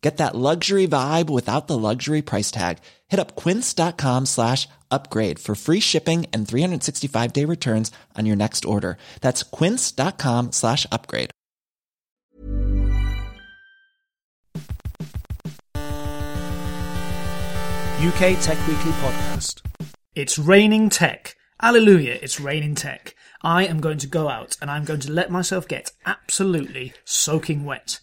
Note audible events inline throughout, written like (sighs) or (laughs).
Get that luxury vibe without the luxury price tag. Hit up quince.com slash upgrade for free shipping and 365 day returns on your next order. That's quince.com slash upgrade. UK Tech Weekly Podcast. It's raining tech. Alleluia, it's raining tech. I am going to go out and I'm going to let myself get absolutely soaking wet.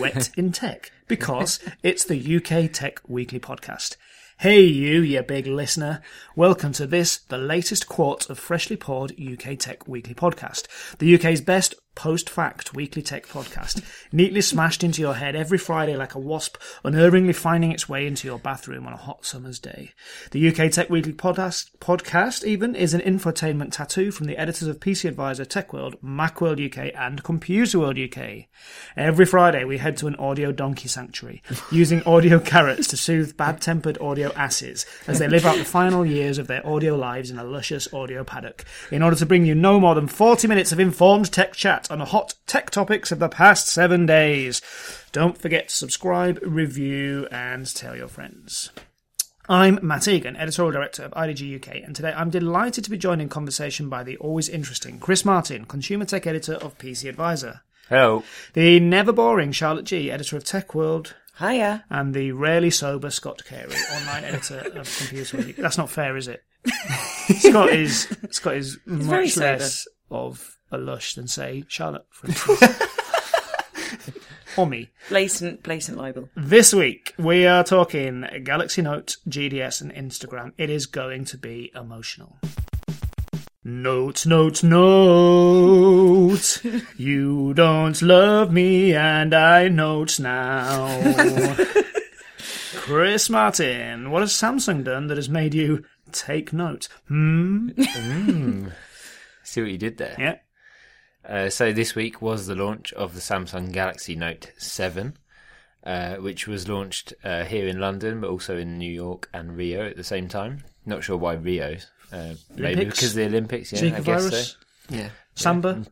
Wet in tech. Because it's the UK Tech Weekly Podcast. Hey you, you big listener. Welcome to this, the latest quart of freshly poured UK Tech Weekly Podcast. The UK's best post-fact weekly tech podcast, neatly smashed into your head every Friday like a wasp, unerringly finding its way into your bathroom on a hot summer's day. The UK Tech Weekly podcast, podcast even is an infotainment tattoo from the editors of PC Advisor, Tech World, Macworld UK, and Computer World UK. Every Friday we head to an audio donkey sanctuary, (laughs) using audio carrots to soothe bad-tempered audio asses as they live out the final years of their audio lives in a luscious audio paddock, in order to bring you no more than 40 minutes of informed tech chat on the hot tech topics of the past seven days. Don't forget to subscribe, review, and tell your friends. I'm Matt Egan, editorial director of IDG UK, and today I'm delighted to be joined in conversation by the always interesting Chris Martin, consumer tech editor of PC Advisor, Hello. the never boring Charlotte Jee, editor of Tech World, Hiya. and the rarely sober Scott Carey, online editor of Computer World. That's not fair, is it? (laughs) Scott is Scott is very much less of a lush than say Charlotte, for (laughs) instance. or me. Blatant, blatant libel. This week we are talking Galaxy Note, GDS, and Instagram. It is going to be emotional. Note, note, note. you don't love me, and I note now. Chris Martin, what has Samsung done that has made you take note? Hmm? See what you did there. Yeah. Uh, so this week was the launch of the Samsung Galaxy Note 7, uh, which was launched uh, here in London, but also in New York and Rio at the same time. Not sure why Rio. Uh, maybe because of the Olympics. Yeah, Zika I guess virus? so. Yeah, Samba?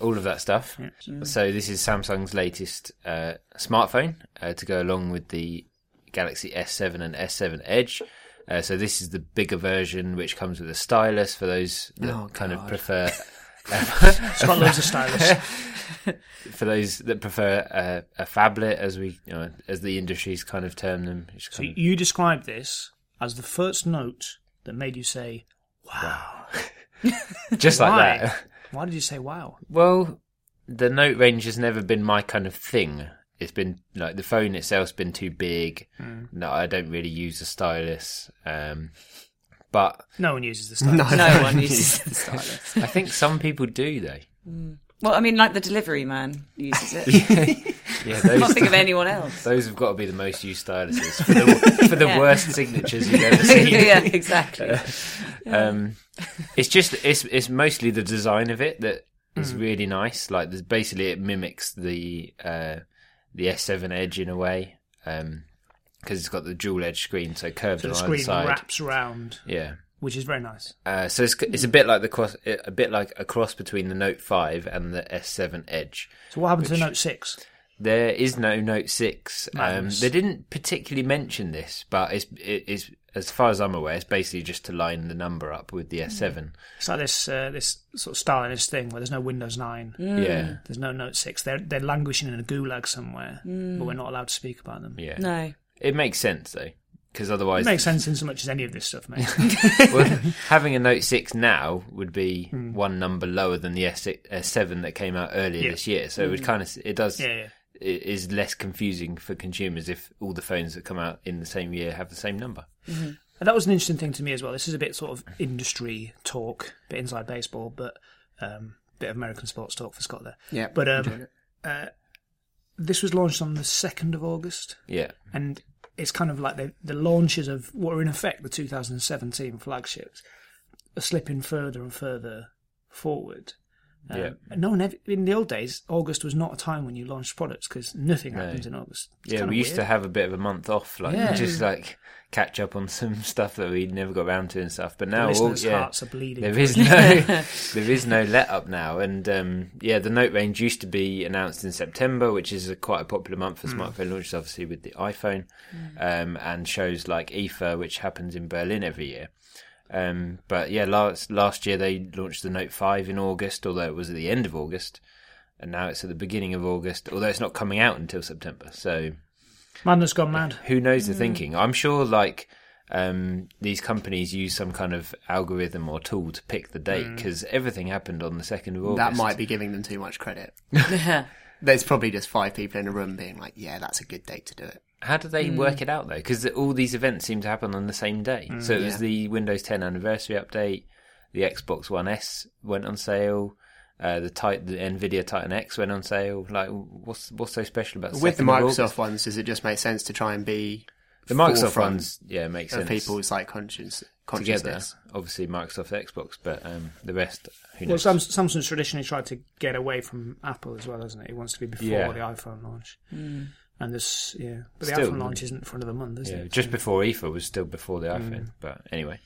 all of that stuff. So this is Samsung's latest uh, smartphone uh, to go along with the Galaxy S7 and S7 Edge. Uh, so this is the bigger version, which comes with a stylus for those that Oh, kind of God. (laughs) prefer. (laughs) Scott loves a stylus. (laughs) for those that prefer uh, a phablet, as we, you know, as the industries kind of term them. It's So of- you describe this as the first note that made you say, wow. (laughs) just like Why? that. Why did you say wow? Well, the Note range has never been my kind of thing. It's been like the phone itself's been too big. No, I don't really use a stylus. Um, but No one uses the stylus. No (laughs) one uses (laughs) the stylus. I think some people do, though. Well, I mean, like the delivery man uses it. (laughs) Yeah, I can't think of anyone else. those have got to be the most used styluses for the, for the Yeah. worst signatures you've ever seen. yeah, exactly. Um, it's just it's it's mostly the design of it that is Mm. really nice. Like there's basically it mimics the uh, the S7 Edge in a way because it's got the dual edge screen, so curved So the on either screen side. wraps around, Yeah. which is very nice. Uh, so it's it's a bit like the cross, a bit like a cross between the Note 5 and the S7 Edge. So what happened to the Note 6? There is no Note 6. Um, they didn't particularly mention this, but it's, it, it's as far as I'm aware, it's basically just to line the number up with the S7. It's like this uh, this sort of Stalinist thing where there's no Windows 9, Yeah, there's no Note 6. They're, they're languishing in a gulag somewhere, Mm. but we're not allowed to speak about them. yeah. No. It makes sense though, because otherwise, It makes sense in so much as any of this stuff, mate. (laughs) well, having a Note 6 now would be one number lower than the S6, S7 that came out earlier Yeah. this year. So it would kind of, it does, yeah, yeah. it is less confusing for consumers if all the phones that come out in the same year have the same number. And that was an interesting thing to me as well. This is a bit sort of industry talk, bit inside baseball, but um, bit of American sports talk for Scott there. Yeah, But um, uh, this was launched on the second of August, Yeah. and it's kind of like the the launches of what are in effect the 2017 flagships are slipping further and further forward. Um, Yeah. No one ever, in the old days, August was not a time when you launched products because nothing No. happens in August. It's Yeah, we used to have a bit of a month off, like Yeah. just like catch up on (laughs) some stuff that we never got around to and stuff. But now, all, yeah, hearts are bleeding. there is no (laughs) there is no let up now. And um, yeah, the Note range used to be announced in September, which is a, quite a popular month for smartphone launches, obviously with the iPhone, um, and shows like IFA, which happens in Berlin every year. Um, but yeah, last last year they launched the Note Five in August, although it was at the end of August, and now it's at the beginning of August, although it's not coming out until September. So Madness gone mad. who knows the thinking? I'm sure like um, these companies use some kind of algorithm or tool to pick the date because everything happened on the second of August. That might be giving them too much credit. (laughs) There's probably just five people in a room being like, "Yeah, that's a good date to do it." How do they work it out though? Because all these events seem to happen on the same day. so it was yeah. the Windows 10 anniversary update. The Xbox One S went on sale. Uh, the, Tit- the Nvidia Titan X went on sale. Like, what's what's so special about With the 2nd of August? Microsoft ones, does it just make sense to try and be The Microsoft ones, yeah, makes of sense. people's like conscience together. consciousness? Obviously, Microsoft Xbox, but um, the rest, who Well, knows? Sam, Samsung's traditionally tried to get away from Apple as well, hasn't it? It wants to be before Yeah. the iPhone launch. And this, yeah, but the Still- iPhone launch isn't for another month, is it? Yeah, it? just before IFA was still before the iPhone. But anyway,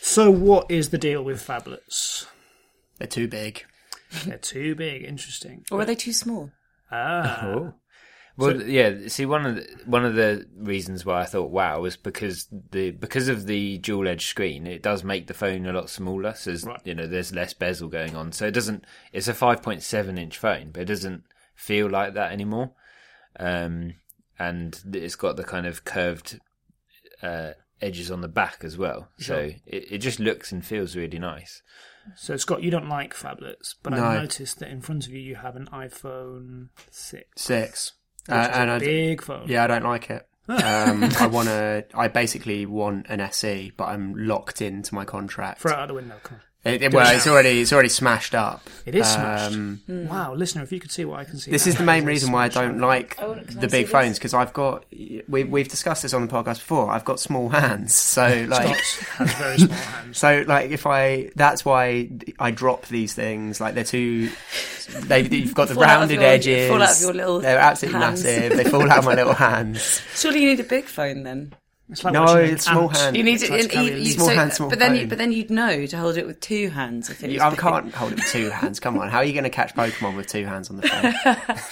So, what is the deal with phablets? They're too big. They're too big. Interesting. Or are they too small? Ah, (laughs) oh. Well, yeah. See, one of the, one of the reasons why I thought wow was because the because of the dual edge screen, it does make the phone a lot smaller. So Right. you know, there's less bezel going on. So it doesn't. It's a 5.7 inch phone, but it doesn't feel like that anymore. Um, and it's got the kind of curved uh, edges on the back as well. So it, it just looks and feels really nice. so Scott, you don't like phablets, but No. I noticed that in front of you you have an iPhone six, Six. Uh, and a I, big phone. yeah, I don't like it. (laughs) um, I want to. I basically want an SE, but I'm locked into my contract. Throw it out the window. Come on. It, it- well, it's already it's already smashed up. It is smashed. Um, Wow, listener, if you could see what I can see. This now, is the main reason why I don't like Oh, can I the big phones because I've got we we've discussed this on the podcast before. I've got small hands, so (laughs) like has very small (laughs) hands. so like if I that's why I drop these things like they're too they you've got the (laughs) Fall out of rounded your- edges. fall out of your little they're absolutely hands. massive. They fall out of my little hands. Surely you need a big phone then. It's like No, watching it's small ant hand. You need try to, to carry a you- you- Small so- hand, small but then you, phone. but then you'd know to hold it with two hands. If it You, I big. can't hold it with two hands. Come on, how are you going to catch Pokemon with two hands on the phone (laughs)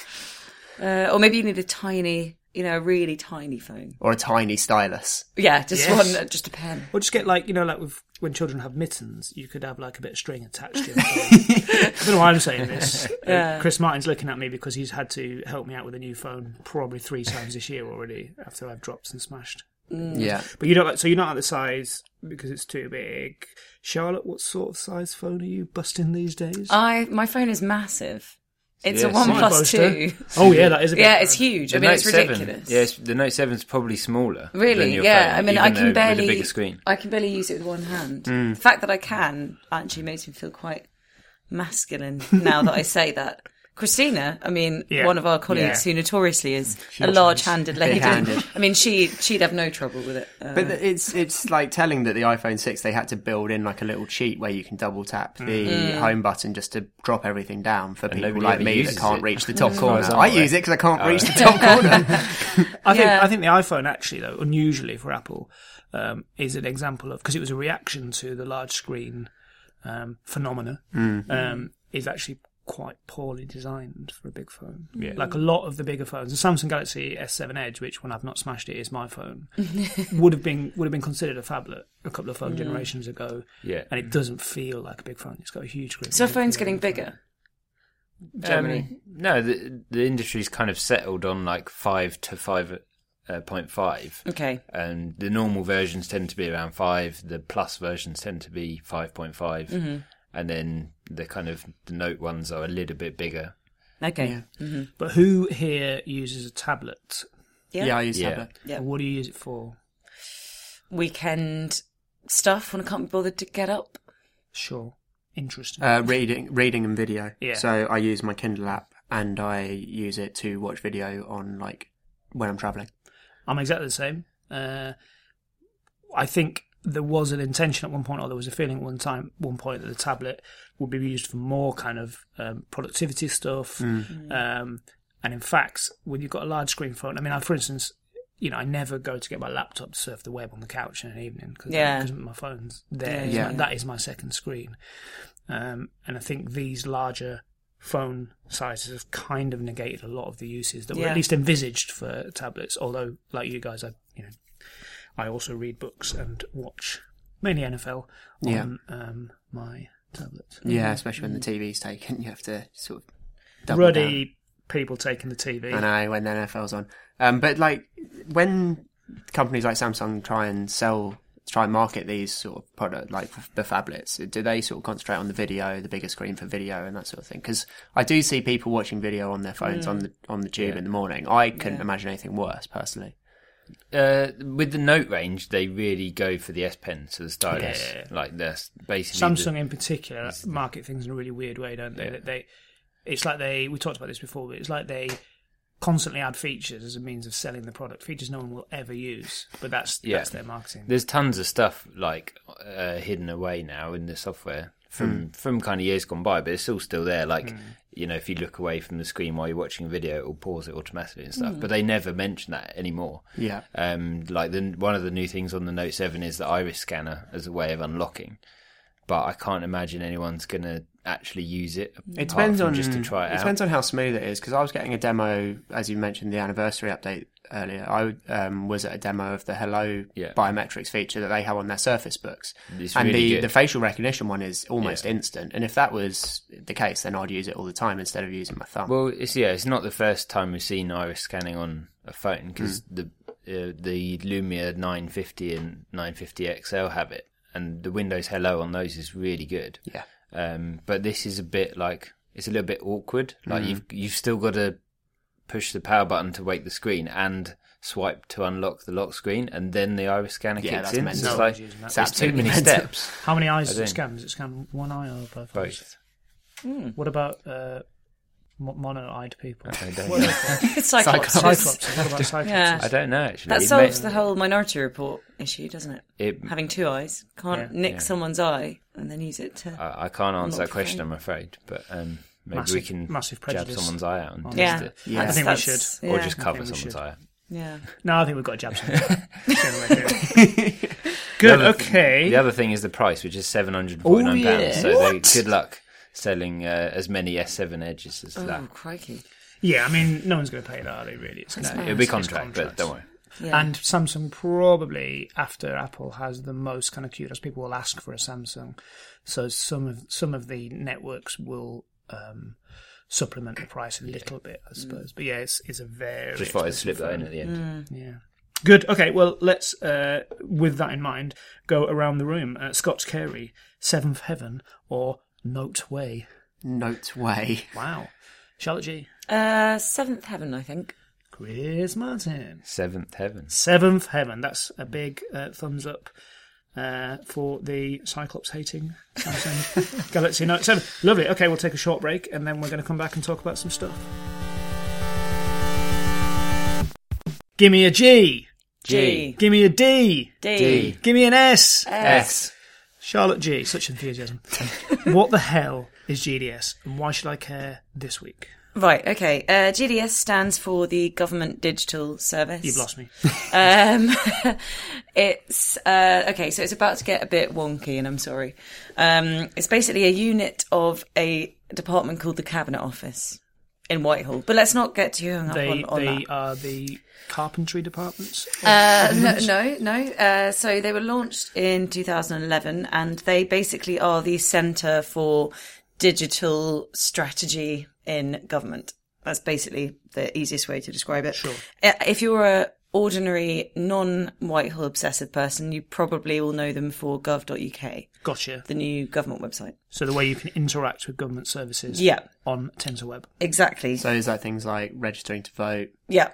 Uh, or maybe you need a tiny, you know, a really tiny phone. or a tiny stylus? Yeah, just Yes. one, uh, just a pen. Or just get like you know, like with when children have mittens, you could have like a bit of string attached to it. (laughs) I don't know why I'm saying this. (laughs) Uh, Yeah. Chris Martin's looking at me because he's had to help me out with a new phone probably three times this year already after I've dropped and smashed. Yeah, But you don't like so you're not at the size because it's too big. Charlotte, what sort of size phone are you busting these days? I my phone is massive. It's Yeah, a one same. two. (laughs) oh yeah, that is a big Yeah, phone. it's huge. I mean, Note it's 7, ridiculous. Yes, the Note 7 is probably smaller. than Really? your Yeah. phone, I mean, I though can with barely. a bigger screen. I can barely use it with one hand. Mm. The fact that I can actually makes me feel quite masculine now that I say that. (laughs) Christina, I mean, Yeah. one of our colleagues Yeah. who notoriously is a large-handed lady. Big-handed. (laughs) I mean, she she'd have no trouble with it. Uh, but th- it's it's like telling that the iPhone six they had to build in like a little cheat where you can double tap the Mm. home button just to drop everything down for people like me that can't it. reach the (laughs) top far corner. as I'm I aware. use it because I can't Oh, reach right. the top (laughs) corner. I think Yeah. I think the iPhone actually though, unusually for Apple, um, is an example of because it was a reaction to the large screen um, phenomena. Um, is actually quite poorly designed for a big phone. Yeah. Like a lot of the bigger phones, the Samsung Galaxy S7 Edge, which when I've not smashed it is my phone, (laughs) would have been would have been considered a phablet a couple of phone generations ago, Yeah. and it doesn't feel like a big phone. It's got a huge screen. so It doesn't phone's getting phone. bigger. Generally. Um, no, the the industry's kind of settled on like five to five uh, 0.5. Okay. and the normal versions tend to be around five. The plus versions tend to be five and then the kind of the note ones are a little bit bigger. Okay. But who here uses a tablet? Yeah. Yeah, I use Yeah. tablet. Yeah. What do you use it for? Weekend stuff when I can't be bothered to get up. Sure. Interesting. Uh, reading, reading and video. Yeah. So I use my Kindle app and I use it to watch video on like when I'm traveling. I'm exactly the same. Uh, I think there was an intention at one point, or there was a feeling at one time, one point that the tablet would be used for more kind of um, productivity stuff. Um, and in fact, when you've got a large screen phone, I mean, I, for instance, you know, I never go to get my laptop to surf the web on the couch in an evening because Yeah. my phone's there. Yeah, yeah. my- that is my second screen. Um, and I think these larger phone sizes have kind of negated a lot of the uses that were at least envisaged for tablets. Although, like you guys, I you know, I also read books and watch mainly NFL Yeah. on um, my tablet. Yeah, especially when the TV's taken, you have to sort of double Ruddy people taking the TV. down. I know when the NFL's on. Um, but like when companies like Samsung try and sell, try and market these sort of product like the phablets, do they sort of concentrate on the video, the bigger screen for video, and that sort of thing? Because I do see people watching video on their phones on the on the tube in the morning. I couldn't imagine anything worse personally. Uh, with the Note range, they really go for the S Pen, so the stylus. Yeah. Like that's basically Samsung the- in particular market things in a really weird way, don't they? That they, it's like they we talked about this before, but it's like they constantly add features as a means of selling the product. Features no one will ever use, but that's Yeah. that's their marketing. There's tons of stuff like uh, hidden away now in the software from hmm. from kind of years gone by, but it's all still there. Like hmm. you know, if you look away from the screen while you're watching a video, it will pause it automatically and stuff. Hmm. But they never mention that anymore. Yeah. Um, like the one of the new things on the Note Seven is the iris scanner as a way of unlocking. But I can't imagine anyone's gonna actually use it. It depends on just to try it, out. depends on how smooth it is because I was getting a demo as you mentioned the anniversary update earlier. I um, was at a demo of the Hello Yeah. biometrics feature that they have on their Surface books, It's and really the good. the facial recognition one is almost Yeah. instant. And if that was the case, then I'd use it all the time instead of using my thumb. Well, it's yeah, it's not the first time we've seen iris scanning on a phone because Hmm. the uh, the Lumia 950 and 950 XL have it, and the Windows Hello on those is really good. yeah, Um, but this is a bit like it's a little bit awkward. Like Hmm. you've you've still got to push the power button to wake the screen and swipe to unlock the lock screen, and then the iris scanner Yeah, kicks in. mental. So it's No like one's using it's too many (laughs) mental. steps. How many eyes I does it don't- scan? Does it scan one eye or both? eyes? Both. What about uh, mo- mono-eyed people? I don't What know. about Cyclops. Cyclops. What about Cyclops? Yeah. I don't know actually. That It solves may- the whole Minority Report issue, doesn't it? it, Having two eyes. Can't Yeah. nick Yeah. someone's eye and then use it to. I, I can't answer that question. I'm afraid. But um, maybe we Massive- can massive jab prejudice. someone's eye out and test yeah. it. Yeah. I That's- think we that's- should. Or yeah. just cover think we someone's should. eye. Yeah. No, I think we've got to jab something. (laughs) Good. The other- okay. The other thing is the price, which is seven hundred forty nine Oh, pounds. yeah. So they, good luck selling uh, as many S7 edges as Oh, that. crikey. Yeah, I mean, no one's going to pay that, are they? Really? It's no. It'll be it's contract, but don't worry. Yeah. And Samsung probably after Apple has the most kind of kudos. People will ask for a Samsung, so some of some of the networks will um, supplement the price a little bit, I suppose. But yeah, it's it's a very Just thought I'd slip that in at the end. Yeah. Good. Okay. Well, let's, uh, with that in mind, go around the room. Uh, Scott Carey, Seventh Heaven, or Note Way. Note way. Wow. Charlotte Jee. Uh, Seventh Heaven, I think. Chris Martin. Seventh heaven. Seventh Heaven. That's a big uh, thumbs up uh, for the Cyclops hating Samsung (laughs) Galaxy Note 7. Lovely. Okay, we'll take a short break and then we're going to come back and talk about some stuff. Give me a G. G. Give me a D. D. Give me an S. S. Charlotte Jee. Such enthusiasm. what the hell is GDS and why should I care this week? Right, okay. Uh, GDS stands for the Government Digital Service. You've lost me. Um, (laughs) it's uh, okay. So it's about to get a bit wonky, and I'm sorry. Um, it's basically a unit of a department called the Cabinet Office in Whitehall. But let's not get too hung up They on, on they that. are the carpentry departments. Uh, no, no, no. Uh, so they were launched in 2011, and they basically are the centre for digital strategy in government. That's basically the easiest way to describe it. Sure. Uh, If you're a ordinary, non-Whitehall obsessive person, you probably will know them for gov.uk, Gotcha. the new government website. So the way you can interact with government services Yeah. on TensorWeb. Exactly. So is that things like registering to vote, yeah.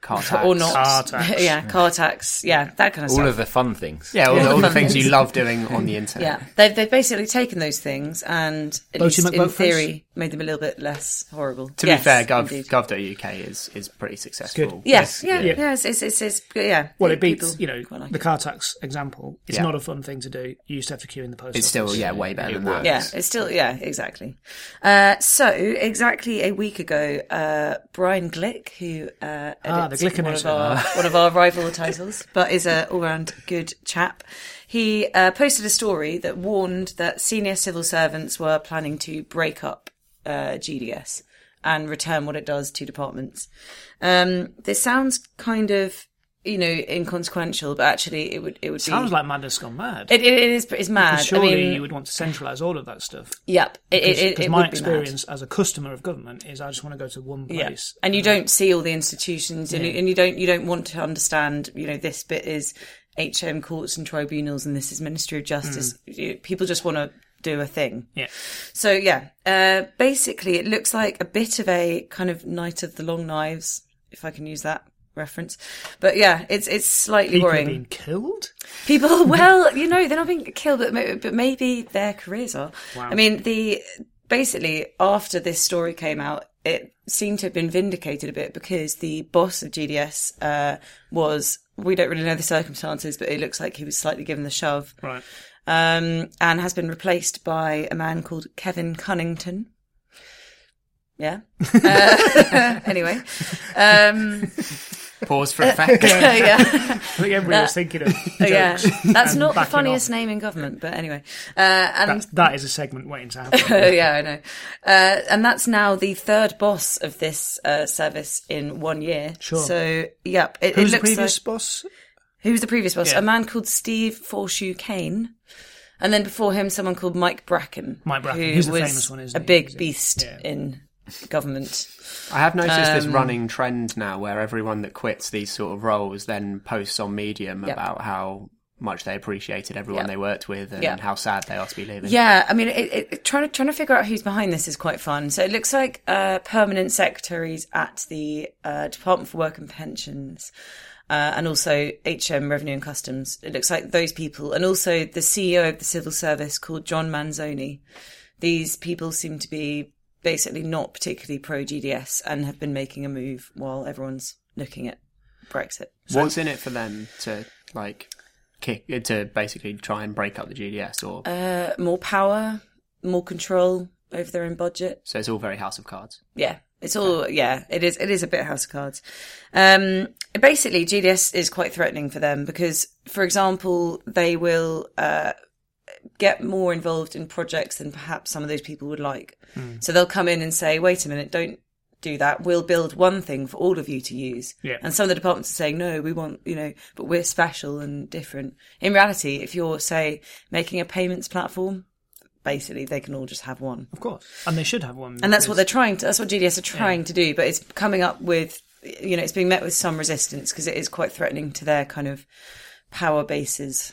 Car (laughs) tax, Or not. (laughs) Car tax. yeah, car tax. Yeah, that kind of stuff. All stuff. of the fun things. Yeah, all, the, all the (laughs) things you love doing on the internet. Yeah, they've they've basically taken those things and at Voting least in McVote theory made them a little bit less horrible. To Yes, be fair, Gov, indeed. gov.uk is is pretty successful. good. Yes, yeah, Yeah. yeah, it's, it's, it's, it's yeah. Well, it People beats, you know, quite like the it. car tax example. It's Yeah. not a fun thing to do. You used to have to queue in the post It's office. still yeah way better It than works. that. Yeah, it's still yeah, exactly. Uh, so exactly a week ago, uh, Brian Glick, who uh, Ah, the one of our (laughs) one of our rival titles, but is a all-round good chap. He uh, posted a story that warned that senior civil servants were planning to break up uh, GDS and return what it does to departments. Um, this sounds kind of you know inconsequential, but actually it would it would Sounds be. like madness gone mad. it, it is it's mad. Because surely I mean, you would want to centralise all of that stuff. yep. It, Because it my experience as a customer of government is I just want to go to one place. and you don't see all the institutions, and, you, and you don't you don't want to understand. You know, this bit is HM courts and tribunals, and this is Ministry of Justice. You- People just want to do a thing. Yeah. So yeah, uh, basically, it looks like a bit of a kind of Night of the Long Knives, if I can use that reference. But yeah, it's it's slightly People worrying. being killed? People, (laughs) well, you know, they're not being killed, but maybe, but maybe their careers are. I mean, the basically after this story came out, it seemed to have been vindicated a bit because the boss of GDS uh, was. We don't really know the circumstances, but it looks like he was slightly given the shove, Right. um, and has been replaced by a man called Kevin Cunnington. Yeah. (laughs) Uh, (laughs) anyway, um, Pause for effect. (laughs) yeah. (laughs) I think everybody was thinking of (laughs) jokes. Yeah, that's not the funniest off. name in government, but anyway. Uh, and That's, that is a segment waiting to happen. yeah, I know. Uh, and that's now the third boss of this uh, service in one year. Sure. So, yep. It, Who's it the previous like, boss? Who was the previous boss? Yeah. A man called Steve Foreshew-Cain. And then before him, someone called Mike Bracken. Mike Bracken. Who He's the was famous one, isn't a he? big He's beast yeah. in government. I have noticed this Um, running trend now where everyone that quits these sort of roles then posts on Medium Yep. about how much they appreciated everyone Yep. they worked with and Yep. how sad they are to be leaving. Yeah, I mean, it, it, trying to trying to figure out who's behind this is quite fun. So it looks like uh, permanent secretaries at the uh, Department for Work and Pensions, uh, and also HM Revenue and Customs. It looks like those people, and also the CEO of the civil service called John Manzoni. These people seem to be basically not particularly pro GDS and have been making a move while everyone's looking at Brexit. What's in it for them to like kick to basically try and break up the GDS or Uh, more power, more control over their own budget. so it's all very House of Cards. Yeah, it's all yeah. It is. It is a bit House of Cards. Um, basically, GDS is quite threatening for them because, for example, they will uh, get more involved in projects than perhaps some of those people would like. Hmm. So they'll come in and say, "Wait a minute, don't." Do that. We'll build one thing for all of you to use. Yeah. And some of the departments are saying, no, we want, you know, but we're special and different. In reality, if you're, say, making a payments platform, basically they can all just have one Of course. And they should have one. and that's what they're trying to that's what GDS are trying to do but it's coming up with you know it's being met with some resistance because it is quite threatening to their kind of power bases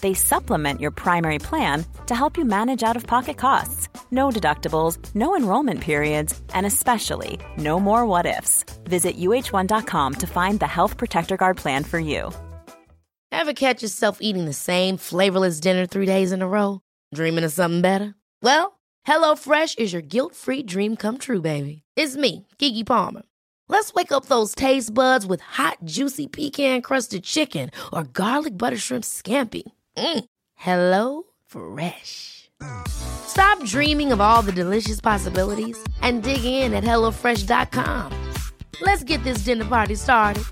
They supplement your primary plan to help you manage out of pocket costs. No deductibles, no enrollment periods, and especially no more what ifs. Visit uh1.com to find the Health Protector Guard plan for you. Ever catch yourself eating the same flavorless dinner three days in a row? Dreaming of something better? Well, HelloFresh is your guilt-free dream come true, baby. It's me, Keke Palmer. Let's wake up those taste buds with hot, juicy pecan-crusted chicken or garlic butter shrimp scampi. Mm. Hello Fresh. Stop dreaming of all the delicious possibilities and dig in at HelloFresh.com. Let's get this dinner party started.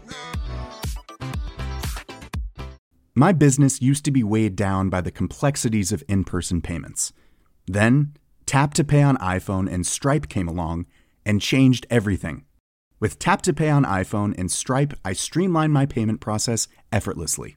My business used to be weighed down by the complexities of in person payments. Then, Tap to Pay on iPhone and Stripe came along and changed everything. With Tap to Pay on iPhone and Stripe, I streamlined my payment process effortlessly.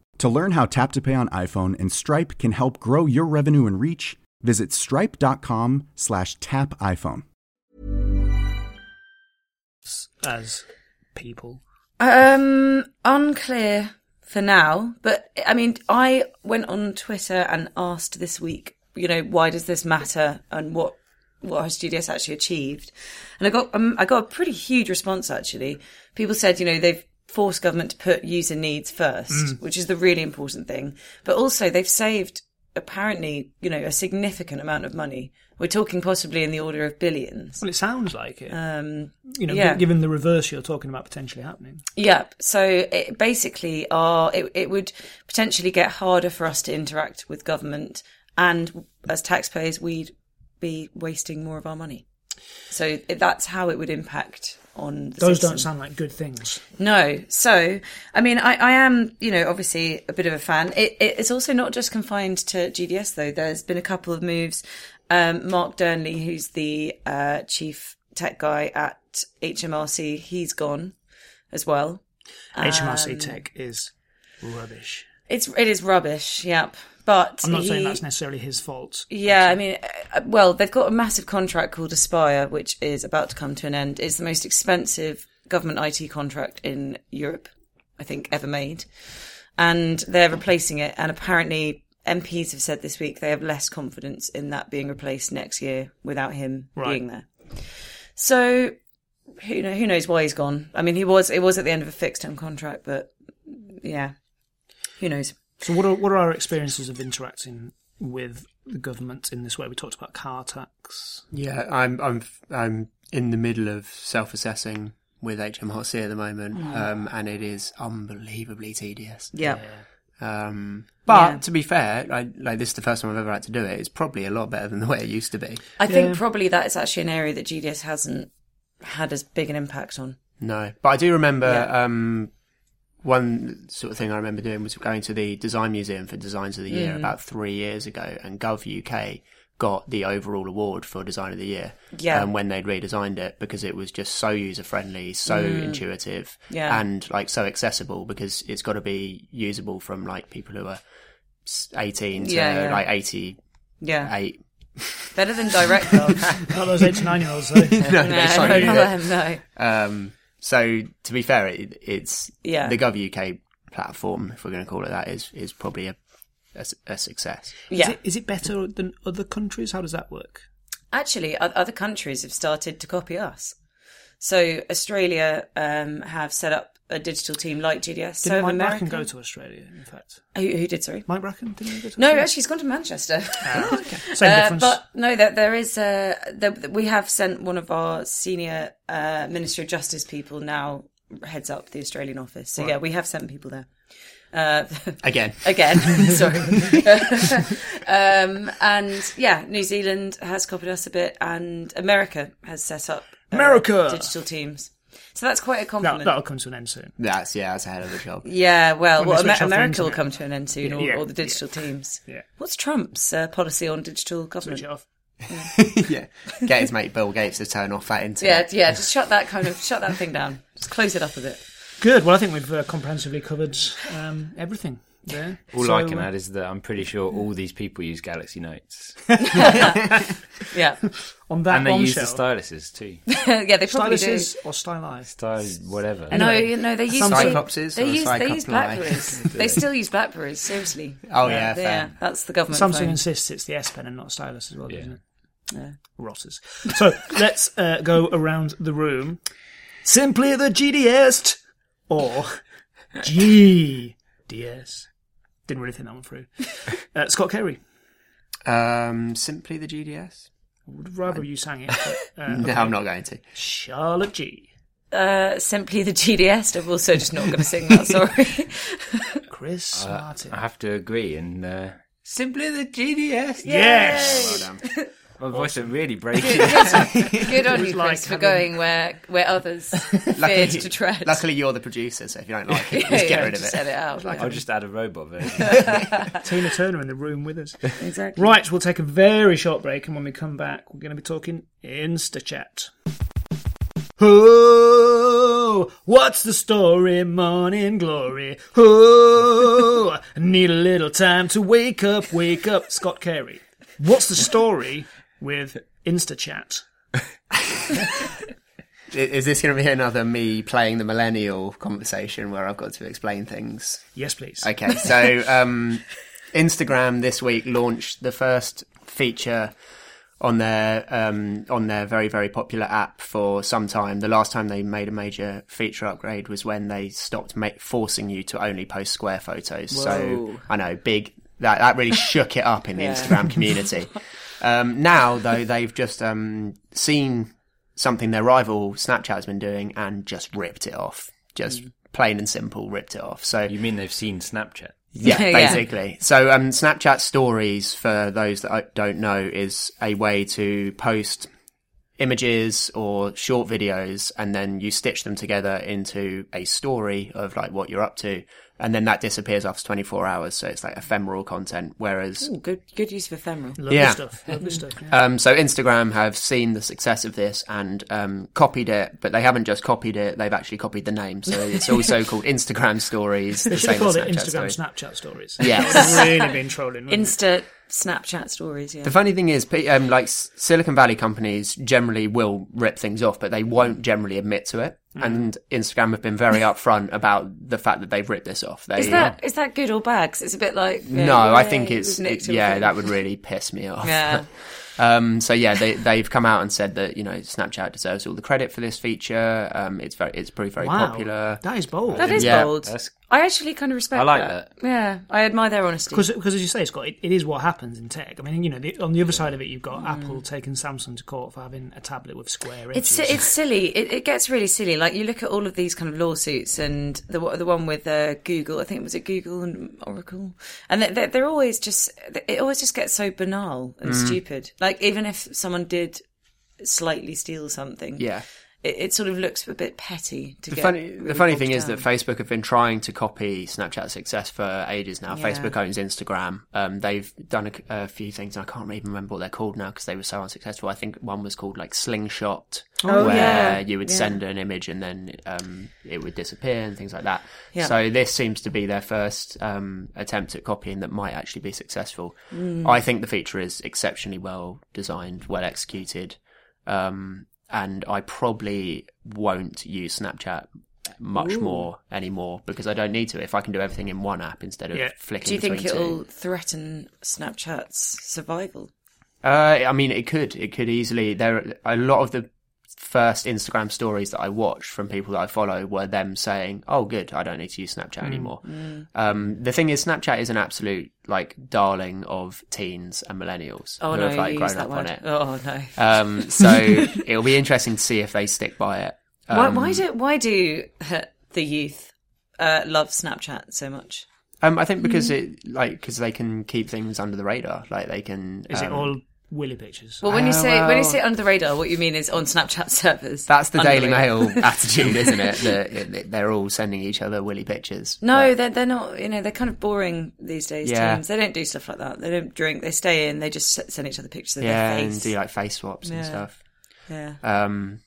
To learn how Tap to Pay on iPhone and Stripe can help grow your revenue and reach, visit stripe.com slash tap iPhone. as people. Um, unclear for now, but I mean, I went on Twitter and asked this week, you know, why does this matter and what what has GDS actually achieved? And I got um, I got a pretty huge response actually. People said, you know, they've forced government to put user needs first, which is the really important thing, but also they've saved apparently, you know, a significant amount of money. We're talking possibly in the order of billions. Well, it sounds like it. Um, you know, yeah. given the reverse you're talking about potentially happening. Yep. So it basically, are it, it would potentially get harder for us to interact with government, and as taxpayers, we'd be wasting more of our money. So that's how it would impact on the Those system. don't sound like good things. No. So, I mean, I, I am, you know, obviously a bit of a fan. It, it, it's also not just confined to GDS, though. There's been a couple of moves. Um, Mark Dearnley, who's the uh, chief tech guy at HMRC, he's gone as well. HMRC tech is rubbish. It's it is rubbish. Yep. But I'm not saying that's necessarily his fault. Yeah, I mean, uh, well, they've got a massive contract called Aspire, which is about to come to an end. It's the most expensive government IT contract in Europe, I think, ever made. And they're replacing it. And apparently, MPs have said this week they have less confidence in that being replaced next year without him Right. being there. So, who, know, who knows why he's gone? I mean, he was, it was at the end of a fixed term contract, but yeah, who knows? So, what are what are our experiences of interacting with the government in this way? We talked about car tax. Yeah, I'm I'm I'm in the middle of self-assessing with HMRC at the moment, um, and it is unbelievably tedious. Yeah. Um, but Yeah. to be fair, I, like this is the first time I've ever had to do it. It's probably a lot better than the way it used to be. I think probably that is actually an area that GDS hasn't had as big an impact on. No, but I do remember Yeah. um, one sort of thing I remember doing was going to the Design Museum for Designs of the Mm. Year about three years ago, and Gov UK got the overall award for Design of the Year. Yeah. um, when they'd redesigned it because it was just so user friendly, so intuitive, Mm. Yeah. and like so accessible because it's got to be usable from like people who are eighteen to Yeah, yeah. like eighty Yeah. eight. (laughs) Better than Directgov. (laughs) Not those eight to nine year olds though. (laughs) no, no, no, sorry, not yeah. them, no. Um, so to be fair, it, it's Yeah. the Gov UK platform, if we're going to call it that, is is probably a a success. Is, Yeah. it, is it better than other countries? How does that work? Actually, other countries have started to copy us. So Australia um, have set up a digital team like GDS. so Didn't have Mike Bracken go to Australia? In fact, Who, who did? Sorry. Mike Bracken didn't go to No, actually, he's gone to Manchester. (laughs) same Uh, difference. but no, there, there is. a there, we have sent one of our senior uh, Ministry of Justice people now heads up the Australian office. So yeah, we have sent people there. Uh, (laughs) Again, again. (laughs) Sorry. um, and yeah, New Zealand has copied us a bit, and America has set up uh, America! digital teams. So that's quite a that, compliment. that'll come to an end soon. that's yeah, that's ahead of the job. yeah, well, well Amer- America will come to an end soon, or, Yeah, or the digital teams. Yeah. What's Trump's uh, policy on digital government? Switch it off. (laughs) yeah, get his mate Bill Gates to turn off that internet. Yeah, yeah, just shut that kind of shut that thing down. Just close it up a bit. Good. Well, I think we've uh, comprehensively covered um, everything there. (laughs) All So, I can uh, add is that I'm pretty sure all these people use Galaxy Notes, (laughs) Yeah, on that and they use the styluses too. (laughs) yeah, they probably use. styluses or stylized. Style, whatever. do. No, you know, they use Some they, Cyclopses they or use they use Blackberries. they still use Blackberries. Seriously. Oh yeah, fair. Yeah, that's the government. Samsung phone. insists it's the S Pen and not stylus as well, Yeah. doesn't it? Yeah. Rotters. So let's uh, go around the room. Simply the GDS or GDS. Didn't really think that one through. (laughs) Uh, Scott Carey. Um, simply the GDS. I would rather you sang it. But, uh, (laughs) No, I'm not going to. Charlotte Jee. Uh, simply the GDS. I'm also just not going to sing that. Sorry. (laughs) Chris Martin. I have to agree, and uh, simply the GDS. yes. Well done. My voice is really breaking. Good (laughs) on you, Chris, like for having- going where where others (laughs) feared to tread. Luckily, you're the producer, so if you don't like it, Yeah, (laughs) just get yeah, rid of just it. Set it out. I'll just add a robot version. Tina Turner in the room with us. Exactly. Right, we'll take a very short break, and when we come back, we're going to be talking InstaChat. Oh, what's the story, morning glory? Oh, need a little time to wake up, wake up. Scott Carey. What's the story with InstaChat? (laughs) Is this going to be another me playing the millennial conversation where I've got to explain things? Yes, please. Okay, so (laughs) um, Instagram this week launched the first feature on their um, on their very very popular app for some time. The last time they made a major feature upgrade was when they stopped ma- forcing you to only post square photos. So I know big that that really shook it up in the Instagram community. (laughs) Um, now though, they've just um, seen something their rival Snapchat has been doing and just ripped it off. Just plain and simple, ripped it off. So you mean they've seen Snapchat? yeah, (laughs) Yeah. basically. So, um, Snapchat Stories, for those that don't know, is a way to post images or short videos, and then you stitch them together into a story of like what you're up to, and then that disappears after 24 hours. So it's like ephemeral content. Whereas, Ooh, good good use of ephemeral. Lovely Yeah. stuff. Lovely stuff. Yeah. um, so Instagram have seen the success of this and um, copied it, but they haven't just copied it; they've actually copied the name. So it's also (laughs) called Instagram Stories. They the should same have called as it Instagram Stories. Snapchat stories. Yes. That would have really been trolling. wouldn't it? Insta Snapchat stories. Yeah. The funny thing is, um, like Silicon Valley companies generally will rip things off, but they won't generally admit to it. Mm. And Instagram have been very upfront about the fact that they've ripped this off. They, is that is that good or bad? 'Cause it's a bit like yeah, no, I think it's it- yeah, that would really piss me (laughs) off. Yeah. (laughs) um, so yeah, they they've come out and said that you know Snapchat deserves all the credit for this feature. Um, it's very it's proved very Wow. popular. That is bold. That is Yeah, bold. that's- I actually kind of respect. I like that. Yeah, I admire their honesty. Because, as you say, Scott, it, it is what happens in tech. I mean, you know, the, on the other side of it, you've Mm. got Apple taking Samsung to court for having a tablet with square It's edges. it's silly. It, it gets really silly. Like you look at all of these kind of lawsuits, and the the one with uh, Google. I think it was it Google and Oracle, and they- they're, they're always just. It always just gets so banal and Mm. stupid. Like even if someone did slightly steal something, Yeah. It, it sort of looks a bit petty. To The get funny, really the funny thing is that Facebook have been trying to copy Snapchat's success for ages now. Yeah. Facebook owns Instagram. Um, they've done a, a few things, and I can't even remember what they're called now because they were so unsuccessful. I think one was called like Slingshot, Oh, where yeah. you would Yeah. send an image and then um, it would disappear and things like that. So this seems to be their first um, attempt at copying that might actually be successful. Mm. I think the feature is exceptionally well designed, well executed. Um, and I probably won't use Snapchat much more anymore because I don't need to. If I can do everything in one app instead of Yeah. flicking Do you think it'll two. threaten Snapchat's survival? Uh, I mean, it could. It could easily. There, a lot of the first Instagram stories that I watched from people that I follow were them saying, "Oh, good, I don't need to use Mm, Snapchat anymore." Um, the thing is, Snapchat is an absolute like darling of teens and millennials Oh who no, have like grown use that up on it. Oh no. Um, (laughs) so it'll be interesting to see if they stick by it. why, Um, why do why do the youth uh, love Snapchat so much? Um, I think because it like because they can keep things under the radar. Like they can. Is it um, all willy pictures? Well, when you Uh, say when you say under the radar, what you mean is on Snapchat servers. That's the Daily radar. Mail attitude, isn't it? (laughs) That it- they're all sending each other willy pictures. No, But- they're they're not. You know, they're kind of boring these days. Yeah. Teens, they don't do stuff like that. They don't drink. They stay in. They just send each other pictures of yeah, their and face. do like face swaps and stuff. yeah. Um,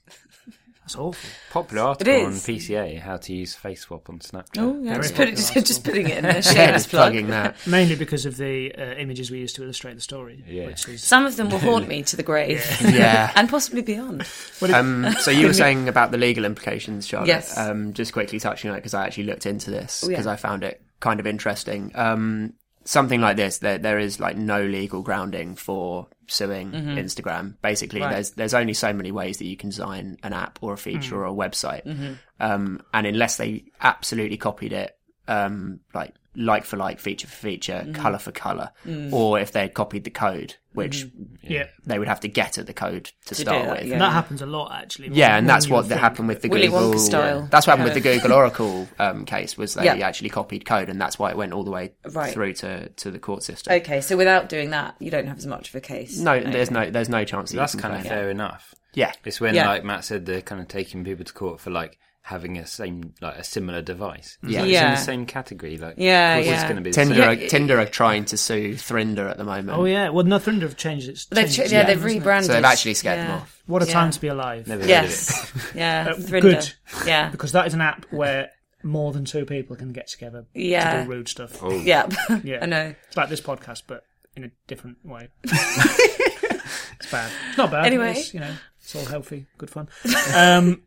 That's awful. Popular article on. PCA, how to use face swap on Snapchat. Oh, yeah. Just, put it, just, (laughs) just putting it in there. (laughs) yeah, Shameless just plug. plugging that. Mainly because of the uh, images we use to illustrate the story. Yeah. Which is, Some of them will haunt me (laughs) to the grave, Yeah. and possibly beyond. Um, so you were saying about the legal implications, Charlotte. Yes. Um, just quickly touching on it because I actually looked into this Oh, yeah. because I found it kind of interesting. Um, something like this, there there is like no legal grounding for suing Instagram. Basically, Mm-hmm. Right. there's there's only so many ways that you can design an app or a feature Mm. or a website, Mm-hmm. um, and unless they absolutely copied it, um, like like for like, feature for feature, Mm. color for color, or if they had copied the code, which Yeah. they would have to get at the code to do start that, with. yeah. And that happens a lot, actually. Yeah, and that's what that happened with the Willy Google. Wonka style. That's what happened Yeah. with the Google Oracle um, case. Was they Yeah. actually copied code, and that's why it went all the way Right. through to, to the court system. Okay, so without doing that, you don't have as much of a case. No, there's no there's no chance. That That's kind of claim. fair enough. Yeah, It's when, Yeah. like Matt said, they're kind of taking people to court for like having a same, like a similar device. Yeah. like, it's in the same category. Like, Yeah, yeah. It's going to be Tinder, same. are, Tinder are trying to sue Thrinder at the moment. Oh yeah, well, no, Thrinder have changed its. They've changed ch- its yeah, they've rebranded. So they've actually scared yeah. them off. What a Yeah. time to be alive! Never Yes. (laughs) yeah. Uh, Thrinder. good. Yeah. because that is an app where more than two people can get together Yeah. to do rude stuff. Oh. Yeah. (laughs) Yeah. I know. It's like this podcast, but in a different way. (laughs) it's bad. It's not bad. Anyway. It's, you know, it's all healthy, good fun. Um,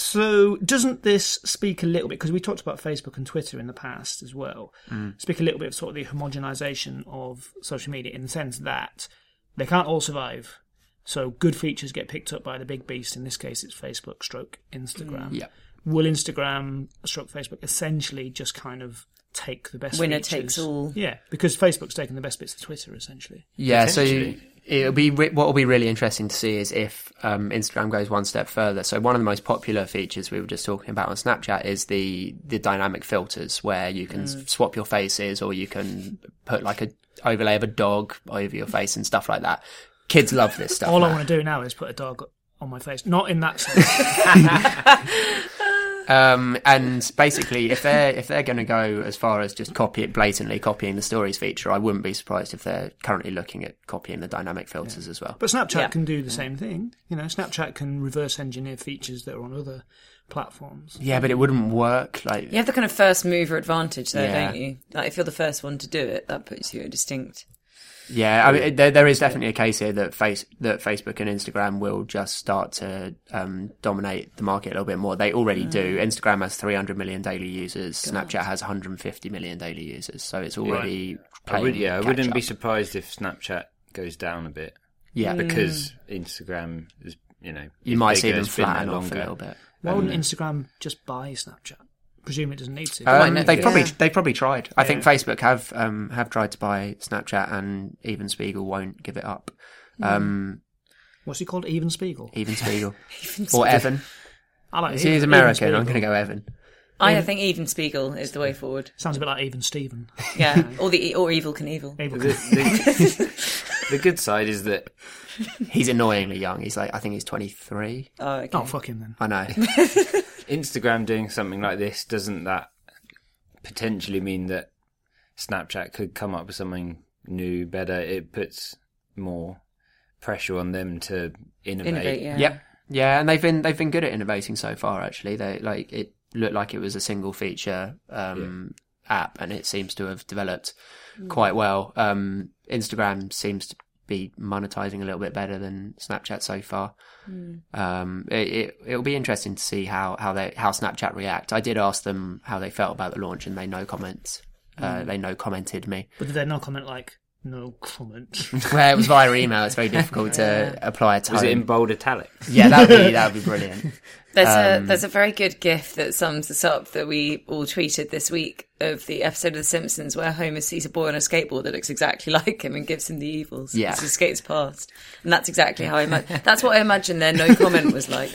so, doesn't this speak a little bit, because we talked about Facebook and Twitter in the past as well, mm. speak a little bit of sort of the homogenization of social media in the sense that they can't all survive. So, good features get picked up by the big beast. In this case, it's Facebook stroke Instagram. Yeah. Will Instagram stroke Facebook essentially just kind of take the best Winner features? takes all. Yeah, because Facebook's taking the best bits of Twitter essentially. Yeah, so Potentially. It'll be re- what will be really interesting to see is if um, Instagram goes one step further. So one of the most popular features we were just talking about on Snapchat is the the dynamic filters, where you can Mm. swap your faces, or you can put like a overlay of a dog over your face and stuff like that. Kids love this stuff. All I want to do now is put a dog on my face. Not in that sense. (laughs) (laughs) Um, and basically, if they're if they're going to go as far as just copy it blatantly copying the stories feature, I wouldn't be surprised if they're currently looking at copying the dynamic filters as well. but Snapchat Yeah. can do the same thing. You know, Snapchat can reverse engineer features that are on other platforms. Yeah, but it wouldn't work. Like You have the kind of first mover advantage, though, Yeah. don't you? Like, if you're the first one to do it, that puts you at a distinct. Yeah, I mean, there, there is definitely a case here that face that Facebook and Instagram will just start to um, dominate the market a little bit more. They already do. Instagram has 300 million daily users. Snapchat has 150 million daily users. So it's already I playing would, yeah, I wouldn't be surprised if Snapchat goes down a bit Yeah, because Instagram is, you know, you might see them it's been there flatten off a little bit. Why wouldn't Instagram just buy Snapchat? Presume it doesn't need to. Um, not? they Yeah. probably they probably tried. I think Facebook have um, have tried to buy Snapchat, and even Spiegel won't give it up. Um, What's he called? Even Spiegel. even Spiegel (laughs) or Evan. I like He's Even- Even American. I'm going to go Evan. I think even Spiegel is the way forward. Sounds a bit like Even Steven. Yeah, (laughs) or the or Evel Knievel. Evil. The, the, (laughs) the good side is that He's annoyingly young. He's like I think he's 23. Oh, okay. Oh, fuck him then. I know. Instagram doing something like this doesn't that potentially mean that Snapchat could come up with something new, better? It puts more pressure on them to innovate. Innovate, yeah. Yep. Yeah, and they've been they've been good at innovating so far. Actually, they like it looked like it was a single feature um, app, and it seems to have developed quite well. Um, Instagram seems to be monetizing a little bit better than Snapchat so far. Um, it, it it'll be interesting to see how how they how Snapchat react. I did ask them how they felt about the launch, and they no comments. Uh, they no commented me. But did they no comment like, no comment? (laughs) Well, it was via (laughs) email. It's very difficult to apply a tone. Was it in bold italics? yeah, that'd be that'd be (laughs) brilliant. There's Um, a there's a very good gif that sums this up that we all tweeted this week of the episode of The Simpsons where Homer sees a boy on a skateboard that looks exactly like him and gives him the evils. Yeah. as he skates past, and that's exactly how I imagine. That's what I imagine their no comment was like.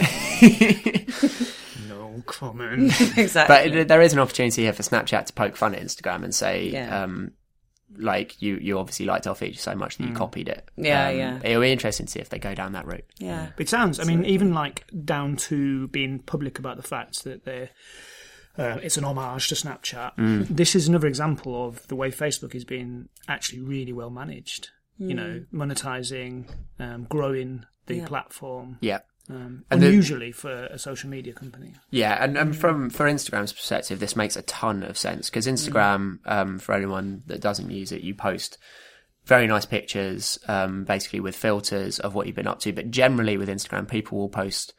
no comment. exactly. But there is an opportunity here for Snapchat to poke fun at Instagram and say, Yeah. um, like you, you obviously liked our feature so much that you copied it. Yeah, Um, yeah. It'll be interesting to see if they go down that route. yeah. It sounds. I mean, even like down to being public about the fact that they're. Uh, it's an homage to Snapchat. Mm. This is another example of the way Facebook is being actually really well managed. You know, monetizing, um, growing the Yeah. platform. Yeah. Um, And the- for a social media company. Yeah, and, and from for Instagram's perspective, this makes a ton of sense because Instagram, um, for anyone that doesn't use it, you post very nice pictures, um, basically with filters of what you've been up to. But generally, with Instagram, people will post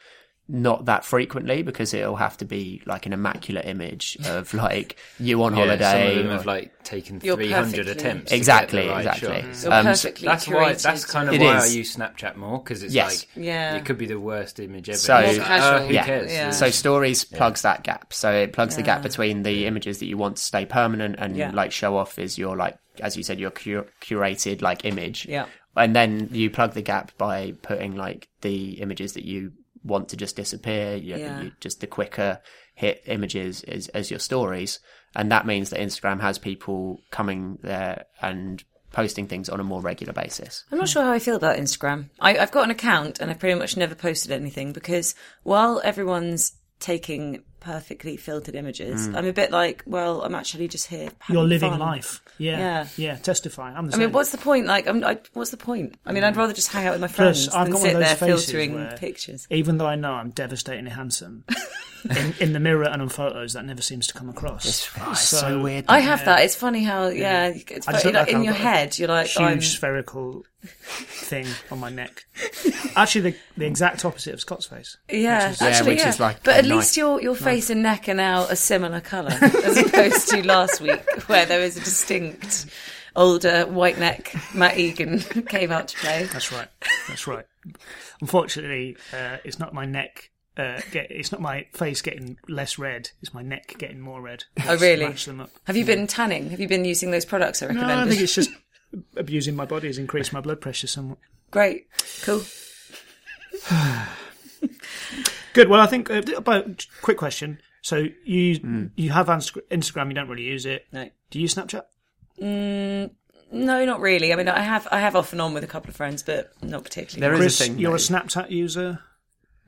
not that frequently because it'll have to be like an immaculate image of (laughs) like you on Yeah, some holiday. of them or- have like taken You're 300 attempts. Exactly, right exactly. shot. Um, perfectly That's why. That's kind of It why is. I use Snapchat more because it's Yes. like Yeah. it could be the worst image ever. So- like, casual. oh, who Yeah. cares? Yeah. So stories plugs that gap. So it plugs the gap between the images that you want to stay permanent and Yeah. like show off is your like as you said your cur- curated like image. Yeah. And then you plug the gap by putting like the images that you want to just disappear. You, Yeah. you- just the quicker hit images is as your stories, and that means that Instagram has people coming there and posting things on a more regular basis. I'm not sure how I feel about Instagram. I, I've got an account and I've pretty much never posted anything because while everyone's taking perfectly filtered images, mm. I'm a bit like, well, I'm actually just here. having You're living fun. life. Yeah. Yeah. Yeah. Testify. I'm the I mean, what's the point? Like, I'm, I, what's the point? I mean, I'd mm. rather just hang out with my friends Plus, I've than sit there filtering pictures. Even though I know I'm devastatingly handsome, (laughs) in, in the mirror and on photos, that never seems to come across. It's so, weird. I have that. It's funny how, yeah, it's funny, like, like in I've your head, you're like, huge I'm, spherical (laughs) thing on my neck. Actually, the, the exact opposite of Scott's face. Yeah, Yeah, actually, which yeah. is like but at knife. least your your face and neck are now a similar colour as opposed to last week, where there was a distinct older white neck. Matt Egan (laughs) came out to play. That's right. That's right. Unfortunately, uh, it's not my neck. Uh, get, it's not my face getting less red. It's my neck getting more red. Oh, really? Match them up. Have you been tanning? Have you been using those products I No, recommended? I think it's just (laughs) abusing my body has increased my blood pressure somewhat. Great, cool. (sighs) (laughs) Good. Well, I think. Uh, about quick question. So you Hmm. you have Instagram. You don't really use it. No. Do you use Snapchat? No, not really. I mean, I have I have off and on with a couple of friends, but not particularly. There is Chris, a thing. you're a. Snapchat user.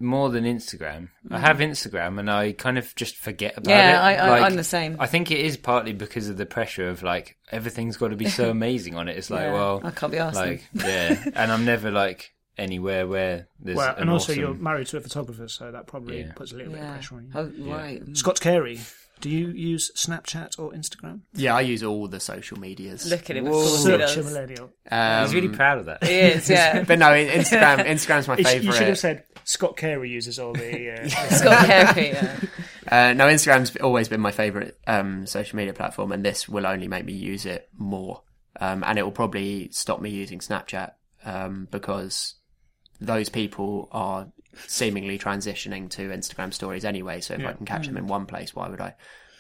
more than Instagram. I have Instagram, and I kind of just forget about Yeah, it. I- I- Like, I'm the same. I think it is partly because of the pressure of like everything's got to be so (laughs) amazing on it. It's like, Yeah, well, I can't be arsed then. Like, yeah, and I'm never like anywhere where there's Well, an and also awesome- you're married to a photographer, so that probably Yeah. puts a little bit of pressure on you. Oh, right. Scott Carey, do you use Snapchat or Instagram? Yeah, I use all the social medias. Look at him. Whoa. Such a millennial. Um, He's really proud of that. He is, (laughs) yeah. But no, Instagram. (laughs) Instagram's my favorite. You should have said Scott Carey uses all the. Uh, (laughs) Scott Carey. Yeah. Uh, no, Instagram's always been my favorite um, social media platform, and this will only make me use it more. Um, and it will probably stop me using Snapchat um, because those people are seemingly transitioning to Instagram stories anyway. So if I can catch them mm. in one place, why would I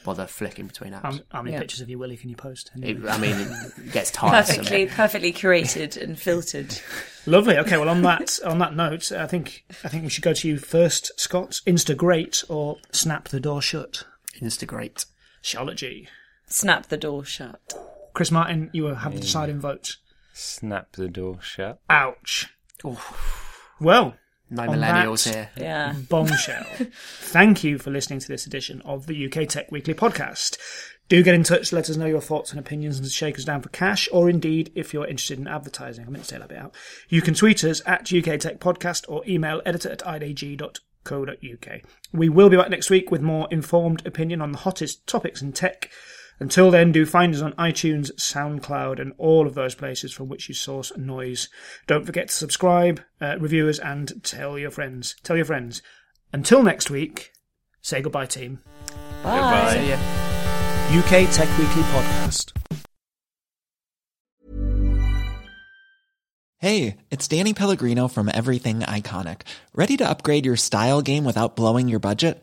bother flicking between apps? how, how many Yeah. pictures of you, Willie, can you post? it, I mean, it (laughs) gets tiresome. Perfectly, perfectly curated and filtered. Lovely. Okay. Well, on that on that note, I think I think we should go to you first, Scott. Insta great or snap the door shut? Instagrate. Charlotte Jee Snap the door shut. Chris Martin, you will have the deciding vote. Snap the door shut. Ouch. Well, No On millennials that- here. Yeah. (laughs) bombshell. Thank you for listening to this edition of the UK Tech Weekly podcast. Do get in touch, let us know your thoughts and opinions and shake us down for cash, or indeed if you're interested in advertising. I meant to say that bit out. You can tweet us at UK Tech Podcast or email editor at idg.co.uk. We will be back next week with more informed opinion on the hottest topics in tech. Until then, do find us on iTunes, SoundCloud, and all of those places from which you source noise. Don't forget to subscribe, uh, review us, and tell your friends. Tell your friends. Until next week, say goodbye, team. Bye. See ya. UK Tech Weekly Podcast. Hey, it's Danny Pellegrino from Everything Iconic. Ready to upgrade your style game without blowing your budget?